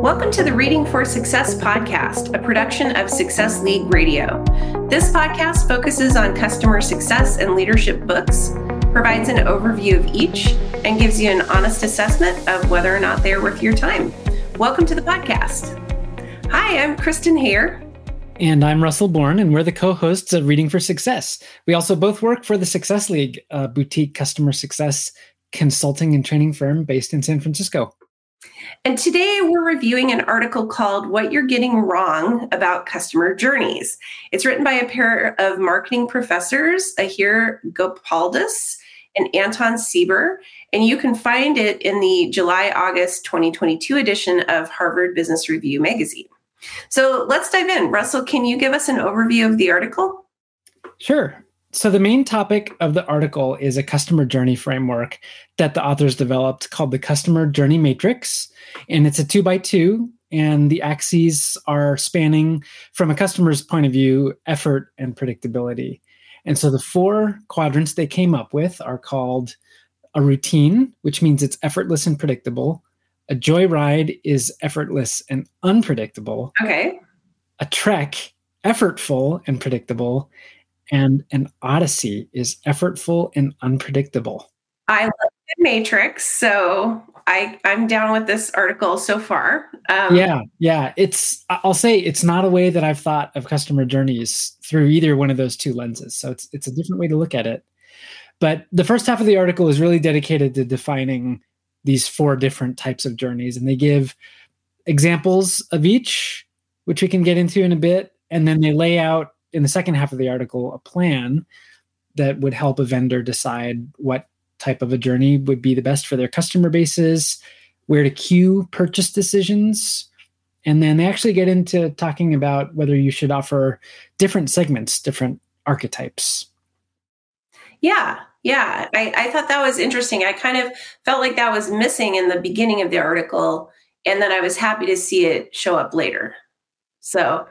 Welcome to the Reading for Success podcast, a production of Success League Radio. This podcast focuses on customer success and leadership books, provides an overview of each, and gives you an honest assessment of whether or not they are worth your time. Welcome to the podcast. Hi, I'm Kristen Hayer. And I'm Russell Bourne, and we're the co hosts of Reading for Success. We also both work for the Success League, boutique customer success consulting and training firm based in San Francisco. And today we're reviewing an article called What You're Getting Wrong About Customer Journeys. It's written by a pair of marketing professors, Ahir Gopaldas and Anton Siebert, and you can find it in the July August 2022 edition of Harvard Business Review magazine. So let's dive in. Russell, can you give us an overview of the article? Sure. So, the main topic of the article is a customer journey framework that the authors developed called the Customer Journey Matrix. And it's a two by two, and the axes are spanning from a customer's point of view effort and predictability. And so, the four quadrants they came up with are called a routine, which means it's effortless and predictable. A joyride is effortless and unpredictable. Okay. A trek, effortful and predictable and an odyssey is effortful and unpredictable. I love the Matrix, so I I'm down with this article so far. Um, yeah, yeah. It's I'll say it's not a way that I've thought of customer journeys through either one of those two lenses. So it's it's a different way to look at it. But the first half of the article is really dedicated to defining these four different types of journeys, and they give examples of each, which we can get into in a bit, and then they lay out in the second half of the article a plan that would help a vendor decide what type of a journey would be the best for their customer bases, where to queue purchase decisions. And then they actually get into talking about whether you should offer different segments, different archetypes. Yeah, yeah. I, I thought that was interesting. I kind of felt like that was missing in the beginning of the article. And then I was happy to see it show up later. So,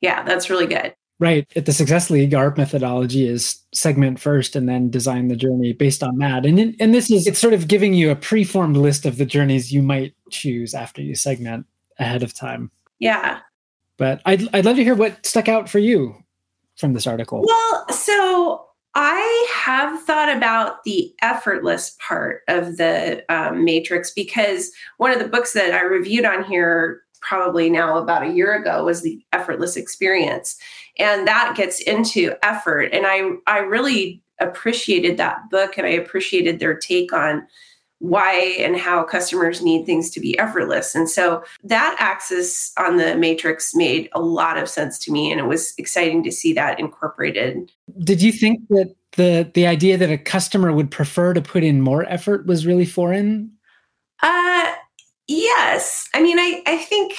yeah, that's really good. Right. At the Success League, our methodology is segment first and then design the journey based on that. And and this is it's sort of giving you a preformed list of the journeys you might choose after you segment ahead of time. Yeah. But I'd I'd love to hear what stuck out for you from this article. Well, so I have thought about the effortless part of the um, matrix because one of the books that I reviewed on here probably now about a year ago was the effortless experience and that gets into effort. And i i really appreciated that book and i appreciated their take on why and how customers need things to be effortless. And so that axis on the matrix made a lot of sense to me and it was exciting to see that incorporated. Did you think that the the idea that a customer would prefer to put in more effort was really foreign? Uh yes. I mean i i think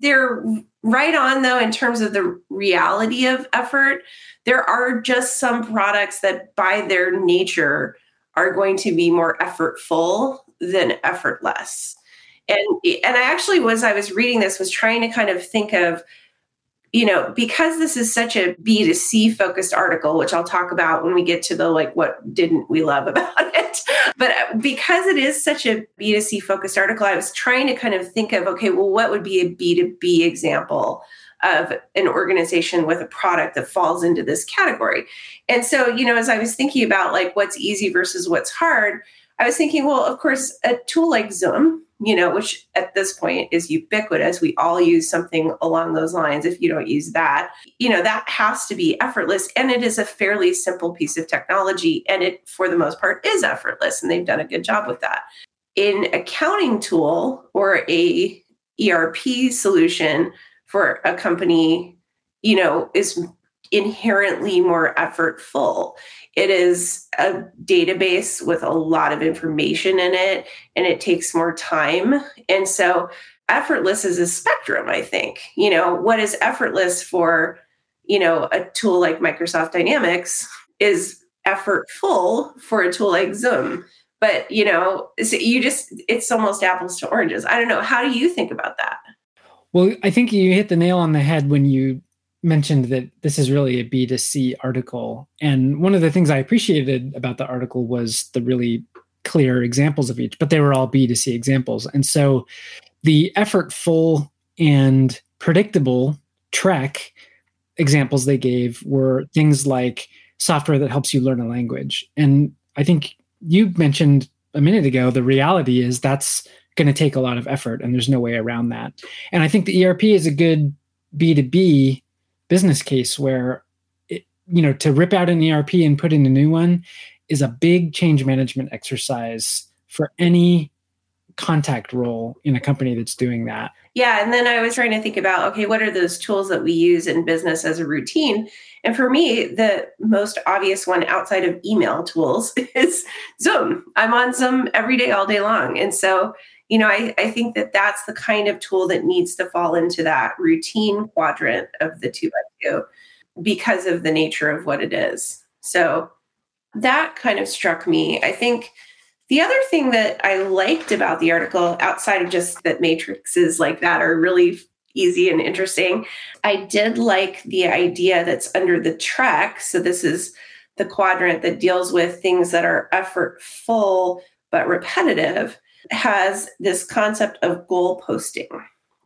they're right on though in terms of the reality of effort. There are just some products that by their nature are going to be more effortful than effortless. And and i actually was i was reading this was trying to kind of think of you know, because this is such a B2C focused article, which I'll talk about when we get to the like, what didn't we love about it? But uh, because it is such a B2C focused article, I was trying to kind of think of, okay, well, what would be a B2B example of an organization with a product that falls into this category? And so, you know, as I was thinking about like what's easy versus what's hard, I was thinking, well, of course, a tool like Zoom, you know, which at this point is ubiquitous. We all use something along those lines. If you don't use that, you know, that has to be effortless. And it is a fairly simple piece of technology. And it, for the most part, is effortless. And they've done a good job with that. In accounting tool or a ERP solution for a company, you know, is inherently more effortful. It is a database with a lot of information in it and it takes more time. And so effortless is a spectrum, I think. You know, what is effortless for, you know, a tool like Microsoft Dynamics is effortful for a tool like Zoom. But, you know, so you just, it's almost apples to oranges. I don't know. How do you think about that? Well, I think you hit the nail on the head when you mentioned that this is really a B2C article. And one of the things I appreciated about the article was the really clear examples of each, but they were all B2C examples. And so the effortful and predictable trek examples they gave were things like software that helps you learn a language. And I think you mentioned a minute ago the reality is that's going to take a lot of effort and there's no way around that. And I think the ERP is a good B2B business case where it, you know to rip out an ERP and put in a new one is a big change management exercise for any contact role in a company that's doing that. Yeah. And then I was trying to think about okay, what are those tools that we use in business as a routine? And for me, the most obvious one outside of email tools is Zoom. I'm on Zoom every day, all day long. And so, you know, I, I think that that's the kind of tool that needs to fall into that routine quadrant of the two by two because of the nature of what it is. So that kind of struck me. I think the other thing that I liked about the article, outside of just that matrices like that are really easy and interesting, I did like the idea that's under the trek. So this is the quadrant that deals with things that are effortful but repetitive, has this concept of goal posting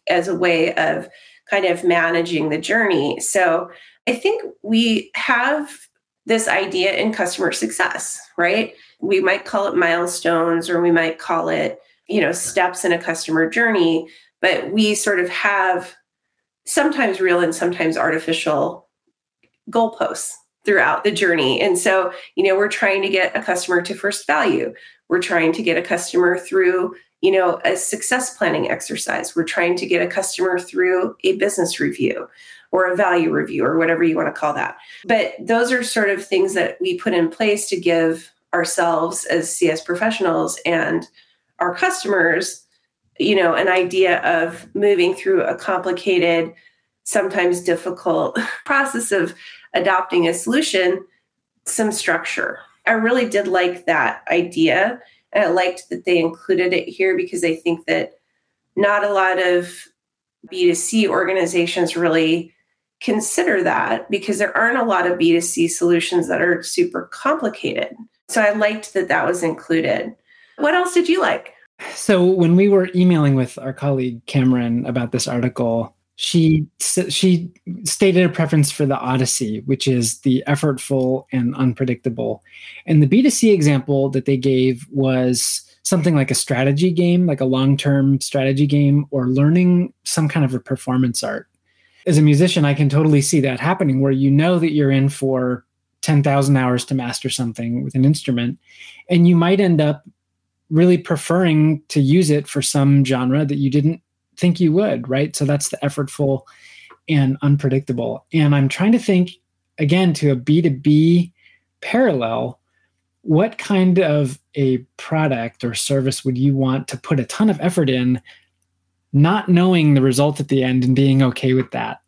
as a way of kind of managing the journey. So I think we have this idea in customer success, right? we might call it milestones or we might call it you know steps in a customer journey but we sort of have sometimes real and sometimes artificial goalposts throughout the journey and so you know we're trying to get a customer to first value we're trying to get a customer through you know a success planning exercise we're trying to get a customer through a business review or a value review or whatever you want to call that but those are sort of things that we put in place to give ourselves as CS professionals and our customers, you know, an idea of moving through a complicated, sometimes difficult process of adopting a solution, some structure. I really did like that idea. And I liked that they included it here because I think that not a lot of B2C organizations really consider that because there aren't a lot of B2C solutions that are super complicated. So I liked that that was included. What else did you like? So when we were emailing with our colleague Cameron about this article, she she stated a preference for the Odyssey, which is the effortful and unpredictable. And the B2C example that they gave was something like a strategy game, like a long-term strategy game or learning some kind of a performance art. As a musician, I can totally see that happening where you know that you're in for 10,000 hours to master something with an instrument. And you might end up really preferring to use it for some genre that you didn't think you would, right? So that's the effortful and unpredictable. And I'm trying to think again to a B2B parallel. What kind of a product or service would you want to put a ton of effort in, not knowing the result at the end and being okay with that?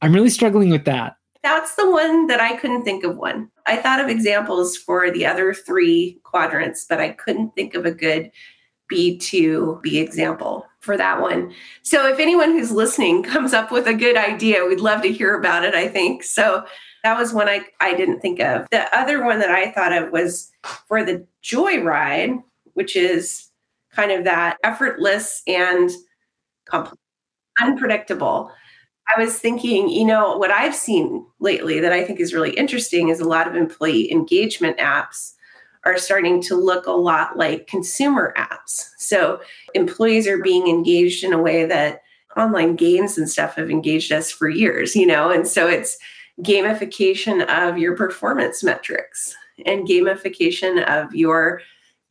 I'm really struggling with that that's the one that I couldn't think of one. I thought of examples for the other three quadrants, but I couldn't think of a good B2B example for that one. So if anyone who's listening comes up with a good idea, we'd love to hear about it, I think. So that was one I, I didn't think of. The other one that I thought of was for the joyride, which is kind of that effortless and unpredictable. I was thinking, you know, what I've seen lately that I think is really interesting is a lot of employee engagement apps are starting to look a lot like consumer apps. So employees are being engaged in a way that online games and stuff have engaged us for years, you know, and so it's gamification of your performance metrics and gamification of your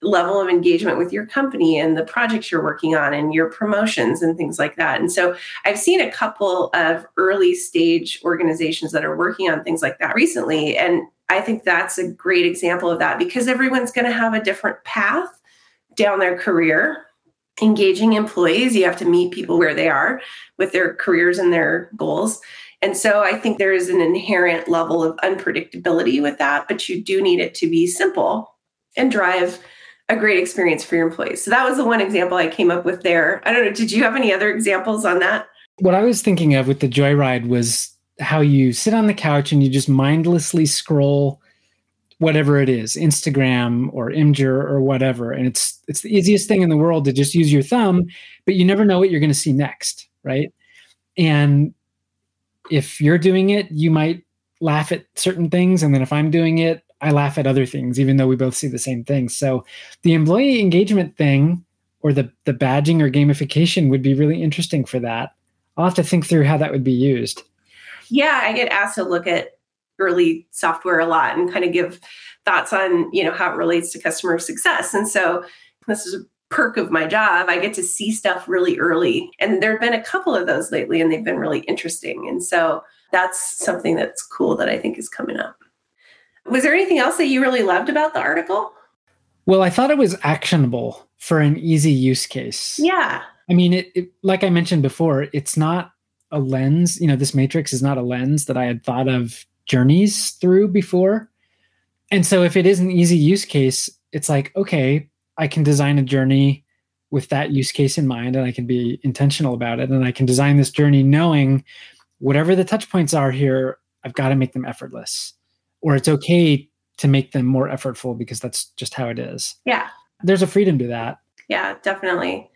level of engagement with your company and the projects you're working on and your promotions and things like that. And so I've seen a couple of early stage organizations that are working on things like that recently. And I think that's a great example of that because everyone's going to have a different path down their career. Engaging employees, you have to meet people where they are with their careers and their goals. And so I think there is an inherent level of unpredictability with that, but you do need it to be simple and drive a great experience for your employees. So that was the one example I came up with there. I don't know. Did you have any other examples on that? What I was thinking of with the joyride was how you sit on the couch and you just mindlessly scroll whatever it is, Instagram or Imgur or whatever. And it's it's the easiest thing in the world to just use your thumb, but you never know what you're going to see next, right? And if you're doing it, you might laugh at certain things. And then if I'm doing it, I laugh at other things, even though we both see the same thing. So the employee engagement thing or the, the badging or gamification would be really interesting for that. I'll have to think through how that would be used. Yeah, I get asked to look at early software a lot and kind of give thoughts on, you know, how it relates to customer success. And so this is a perk of my job. I get to see stuff really early. And there have been a couple of those lately and they've been really interesting. And so that's something that's cool that I think is coming up. Was there anything else that you really loved about the article? Well, I thought it was actionable for an easy use case. Yeah. I mean, it, it, like I mentioned before, it's not a lens. You know, this matrix is not a lens that I had thought of journeys through before. And so, if it is an easy use case, it's like, okay, I can design a journey with that use case in mind, and I can be intentional about it. And I can design this journey knowing whatever the touch points are here, I've got to make them effortless, or it's okay to make them more effortful because that's just how it is. Yeah. There's a freedom to that. Yeah, definitely.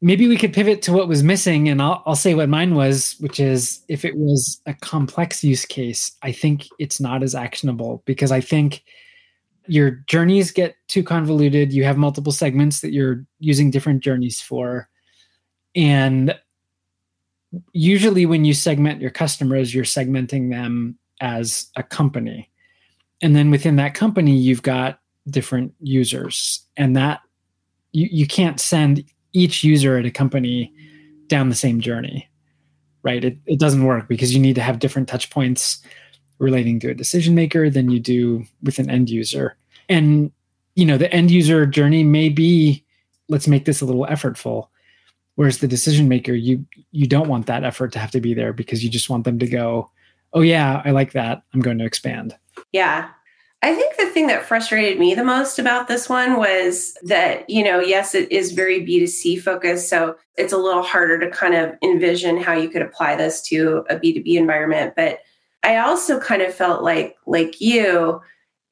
Maybe we could pivot to what was missing, and I'll, I'll say what mine was, which is if it was a complex use case, I think it's not as actionable because I think your journeys get too convoluted. You have multiple segments that you're using different journeys for. And usually when you segment your customers, you're segmenting them as a company. And then within that company, you've got different users. And that you, you can't send each user at a company down the same journey. Right. It, it doesn't work because you need to have different touch points relating to a decision maker than you do with an end user. And you know, the end user journey may be let's make this a little effortful whereas the decision maker you you don't want that effort to have to be there because you just want them to go oh yeah i like that i'm going to expand yeah. I think the thing that frustrated me the most about this one was that you know yes it is very b2c focused so it's a little harder to kind of envision how you could apply this to a b2b environment but i also kind of felt like like you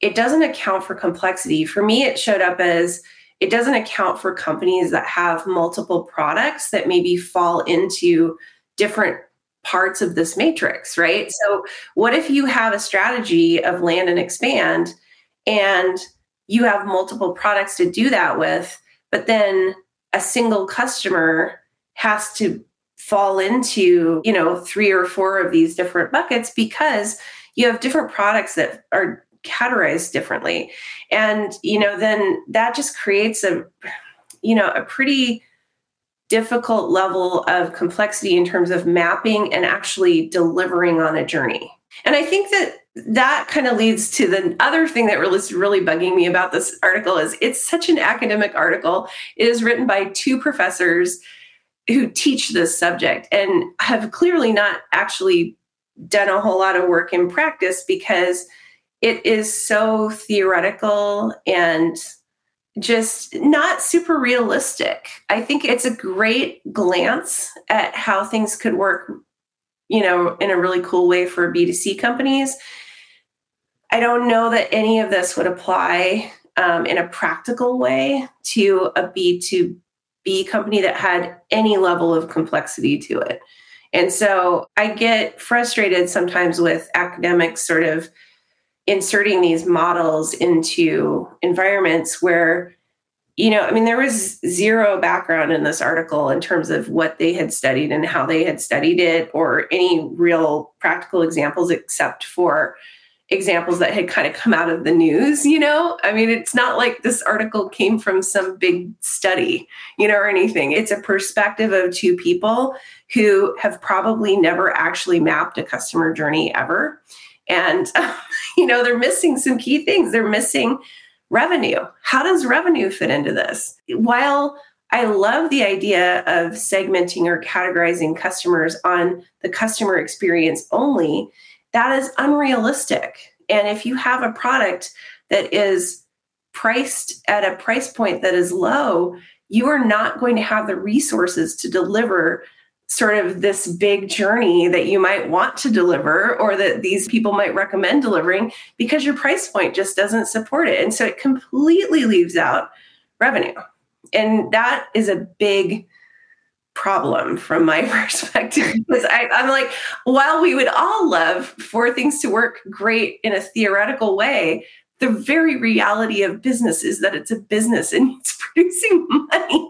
it doesn't account for complexity. For me it showed up as it doesn't account for companies that have multiple products that maybe fall into different parts of this matrix, right? So, what if you have a strategy of land and expand and you have multiple products to do that with, but then a single customer has to fall into, you know, three or four of these different buckets because you have different products that are categorized differently and you know then that just creates a you know a pretty difficult level of complexity in terms of mapping and actually delivering on a journey. And i think that that kind of leads to the other thing that really is really bugging me about this article is it's such an academic article. It is written by two professors who teach this subject and have clearly not actually done a whole lot of work in practice because it is so theoretical and just not super realistic. I think it's a great glance at how things could work, you know, in a really cool way for B2C companies. I don't know that any of this would apply um, in a practical way to a B2B company that had any level of complexity to it. And so I get frustrated sometimes with academics sort of inserting these models into environments where you know i mean there was zero background in this article in terms of what they had studied and how they had studied it or any real practical examples except for examples that had kind of come out of the news you know? I mean it's not like this article came from some big study you know or anything. It's a perspective of two people who have probably never actually mapped a customer journey ever. And, you know, they're missing some key things. They're missing revenue. How does revenue fit into this? While I love the idea of segmenting or categorizing customers on the customer experience only, that is unrealistic. And if you have a product that is priced at a price point that is low, you are not going to have the resources to deliver sort of this big journey that you might want to deliver or that these people might recommend delivering because your price point just doesn't support it. And so it completely leaves out revenue. And that is a big problem from my perspective because I, am like, while we would all love for things to work great in a theoretical way, the very reality of business is that it's a business and it's producing money.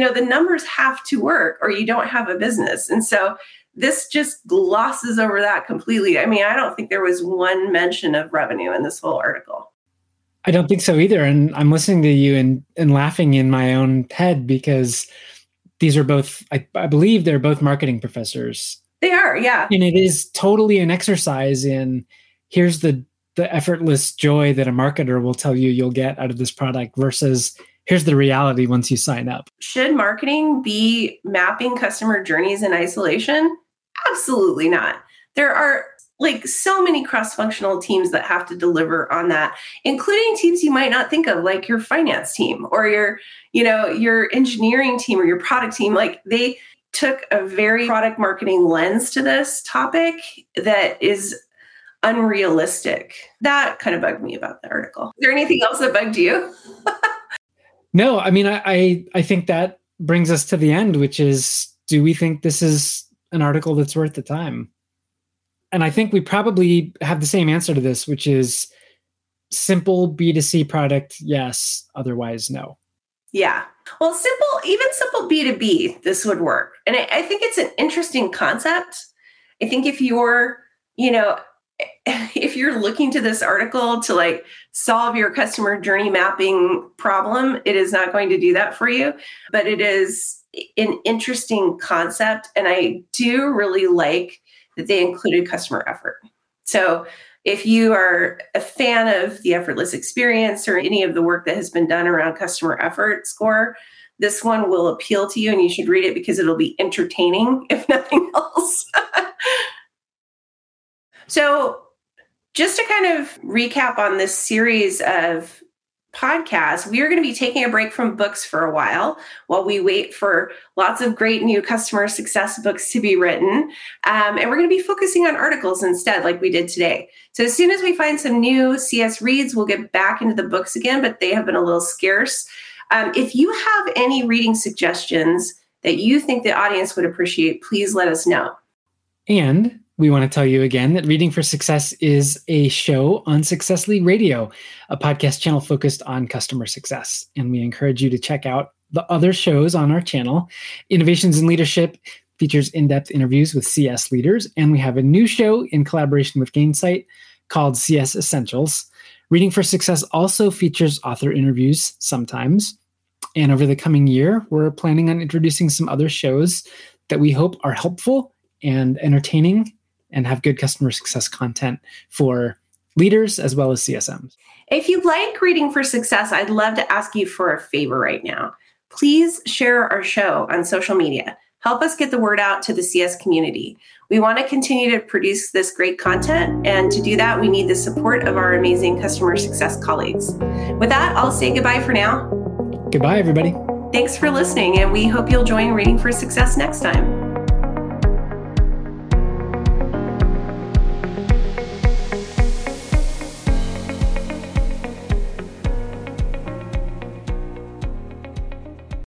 You know, the numbers have to work or you don't have a business. And so this just glosses over that completely. I mean, I don't think there was one mention of revenue in this whole article. I don't think so either. And I'm listening to you and, and laughing in my own head because these are both, I, I believe they're both marketing professors. They are, yeah. And it is totally an exercise in here's the the effortless joy that a marketer will tell you you'll get out of this product versus here's the reality once you sign up. Should marketing be mapping customer journeys in isolation? Absolutely not. There are like so many cross-functional teams that have to deliver on that including teams you might not think of like your finance team or your you know your engineering team or your product team like they took a very product marketing lens to this topic that is unrealistic that kind of bugged me about the article is there anything else that bugged you no i mean I, I i think that brings us to the end which is do we think this is an article that's worth the time and I think we probably have the same answer to this, which is simple B2C product, yes, otherwise, no. Yeah. Well, simple, even simple B2B, this would work. And I, I think it's an interesting concept. I think if you're, you know, if you're looking to this article to like solve your customer journey mapping problem, it is not going to do that for you, but it is an interesting concept. And I do really like that they included customer effort. So if you are a fan of the effortless experience or any of the work that has been done around customer effort score, this one will appeal to you and you should read it because it'll be entertaining, if nothing else. so, just to kind of recap on this series of podcasts, we are going to be taking a break from books for a while while we wait for lots of great new customer success books to be written. Um, and we're going to be focusing on articles instead, like we did today. So, as soon as we find some new CS reads, we'll get back into the books again, but they have been a little scarce. Um, if you have any reading suggestions that you think the audience would appreciate, please let us know. And we want to tell you again that Reading for Success is a show on Success League Radio, a podcast channel focused on customer success. And we encourage you to check out the other shows on our channel. Innovations in Leadership features in depth interviews with CS leaders. And we have a new show in collaboration with Gainsight called CS Essentials. Reading for Success also features author interviews sometimes. And over the coming year, we're planning on introducing some other shows that we hope are helpful and entertaining and have good customer success content for leaders as well as CSMs. If you like Reading for Success, I'd love to ask you for a favor right now. Please share our show on social media. Help us get the word out to the CS community. We want to continue to produce this great content, and to do that, we need the support of our amazing customer success colleagues. With that, I'll say goodbye for now. Goodbye, everybody. Thanks for listening, and we hope you'll join Reading for Success next time.